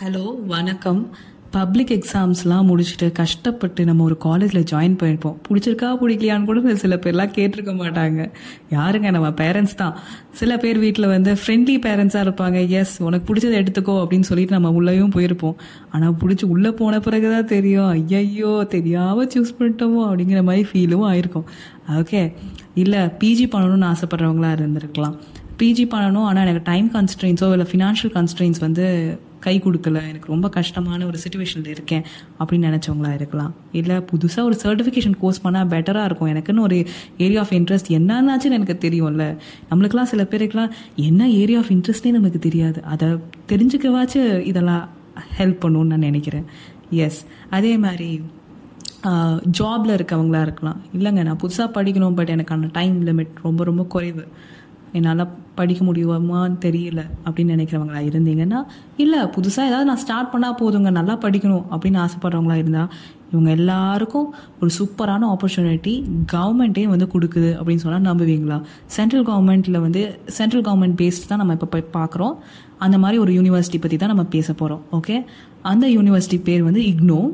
Hello வணக்கம். Public எக்ஸாம்ஸ்லாம் முடிச்சுட்டு கஷ்டப்பட்டு நம்ம ஒரு காலேஜில் ஜாயின் பண்ணியிருப்போம் பிடிச்சிருக்கா பிடிக்கலையான்னு கூட சில பேர்லாம் கேட்டிருக்க மாட்டாங்க. யாருங்க நம்ம பேரண்ட்ஸ் தான்? சில பேர் வீட்டில் வந்து ஃப்ரெண்ட்லி பேரண்ட்ஸாக இருப்பாங்க. எஸ் உனக்கு பிடிச்சதை எடுத்துக்கோ அப்படின்னு சொல்லிட்டு நம்ம உள்ளேயும் போயிருப்போம். ஆனால் பிடிச்சி உள்ளே போன பிறகு தான் தெரியும். ஐயையோ தெரியாமல் சூஸ் பண்ணிட்டோமோ அப்படிங்கிற மாதிரி ஃபீலும் ஆயிருக்கும். ஓகே இல்லை பிஜி பண்ணணும்னு ஆசைப்பட்றவங்களா இருந்திருக்கலாம். பிஜி பண்ணணும் ஆனால் எனக்கு டைம் கன்ஸ்ட்ரெயின்ஸோ இல்லை ஃபினான்ஷியல் கன்ஸ்ட்ரெயின்ஸ் வந்து கை கொடுக்கல எனக்கு ரொம்ப கஷ்டமான ஒரு சுச்சுவேஷனில் இருக்கேன் அப்படின்னு நினச்சவங்களா இருக்கலாம். இல்லை புதுசாக ஒரு சர்டிஃபிகேஷன் கோர்ஸ் பண்ணால் பெட்டராக இருக்கும். எனக்குன்னு ஒரு ஏரியா ஆஃப் இன்ட்ரெஸ்ட் என்னன்னாச்சுன்னு எனக்கு தெரியும்ல. நம்மளுக்குலாம் சில பேருக்குலாம் என்ன ஏரியா ஆஃப் இன்ட்ரெஸ்ட்னே நமக்கு தெரியாது. அதை தெரிஞ்சுக்கவாச்சும் இதெல்லாம் ஹெல்ப் பண்ணுன்னு நான் நினைக்கிறேன். எஸ் அதே மாதிரி ஜாபில் இருக்கவங்களா இருக்கலாம். இல்லைங்க நான் புதுசாக படிக்கணும் பட் எனக்கான டைம் லிமிட் ரொம்ப ரொம்ப குறைவு. என்னால் படிக்க முடியுமான்னு தெரியல அப்படின்னு நினைக்கிறவங்களா இருந்தீங்கன்னா இல்லை புதுசாக ஏதாவது நான் ஸ்டார்ட் பண்ணால் போதுங்க நல்லா படிக்கணும் அப்படின்னு ஆசைப்படுறவங்களா இருந்தால் இவங்க எல்லாருக்கும் ஒரு சூப்பரான ஆப்பர்ச்சுனிட்டி கவர்மெண்ட்டே வந்து கொடுக்குது அப்படின்னு சொன்னால் நம்புவீங்களா? சென்ட்ரல் கவர்மெண்ட்டில் வந்து சென்ட்ரல் கவர்மெண்ட் பேஸ்ட் தான் நம்ம இப்போ போய் பார்க்குறோம் அந்த மாதிரி ஒரு யூனிவர்சிட்டி பற்றி தான் நம்ம பேச போகிறோம் ஓகே அந்த யூனிவர்சிட்டி பேர் வந்து இக்னோ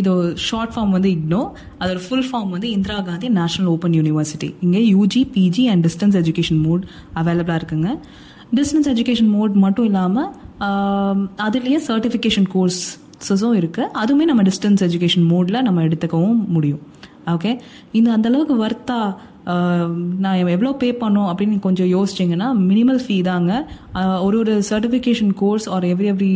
இது ஷார்ட் ஃபார்ம் வந்து இக்னோ அதோட ஃபுல் ஃபார்ம் வந்து Indira Gandhi national open university இங்கே UG PG and distance education mode அவைலபிளாக இருக்குங்க. டிஸ்டன்ஸ் எஜுகேஷன் மோட் மட்டும் இல்லாமல் அதுலேயே சர்டிஃபிகேஷன் கோர்ஸஸும் இருக்குது அதுவுமே நம்ம டிஸ்டன்ஸ் எஜுகேஷன் மோடில் நம்ம எடுத்துக்கவும் முடியும். ஓகே இந்த அந்தளவுக்கு வர்த்தா நான் எவ்வளோ பே பண்ணோம் அப்படின்னு கொஞ்சம் யோசிச்சிங்கன்னா மினிமல் ஃபீ தாங்க. ஒரு ஒரு certification course or every every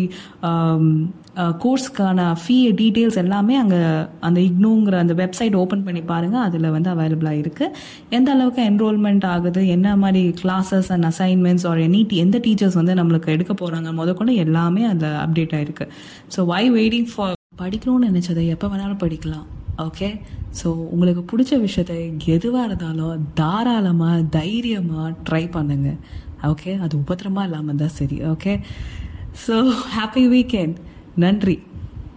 கோர்ஸ்க்கான fee details எல்லாமே அங்கே அந்த இக்னோங்கிற அந்த வெப்சைட் ஓப்பன் பண்ணி பாருங்கள் அதில் வந்து அவைலபிளாக இருக்குது எந்த அளவுக்கு என்ரோல்மெண்ட் ஆகுது? என்ன மாதிரி classes and assignments or any எந்த டீச்சர்ஸ் வந்து நம்மளுக்கு எடுக்க போகிறாங்க முதற்கொண்டு எல்லாமே அதில் அப்டேட் ஆகிருக்கு ஸோ வை வெயிட்டிங் ஃபார் படிக்கணும்னு நினச்சதை எப்போ வேணாலும் படிக்கலாம். ஓகே ஸோ உங்களுக்கு பிடிச்ச விஷயத்த எதுவாக இருந்தாலும் தாராளமாக தைரியமாக ட்ரை பண்ணுங்க. ஓகே அது உபத்திரமா இல்லாமல் தான் சரி. ஓகே ஸோ ஹாப்பி வீக்கெண்ட் நன்றி.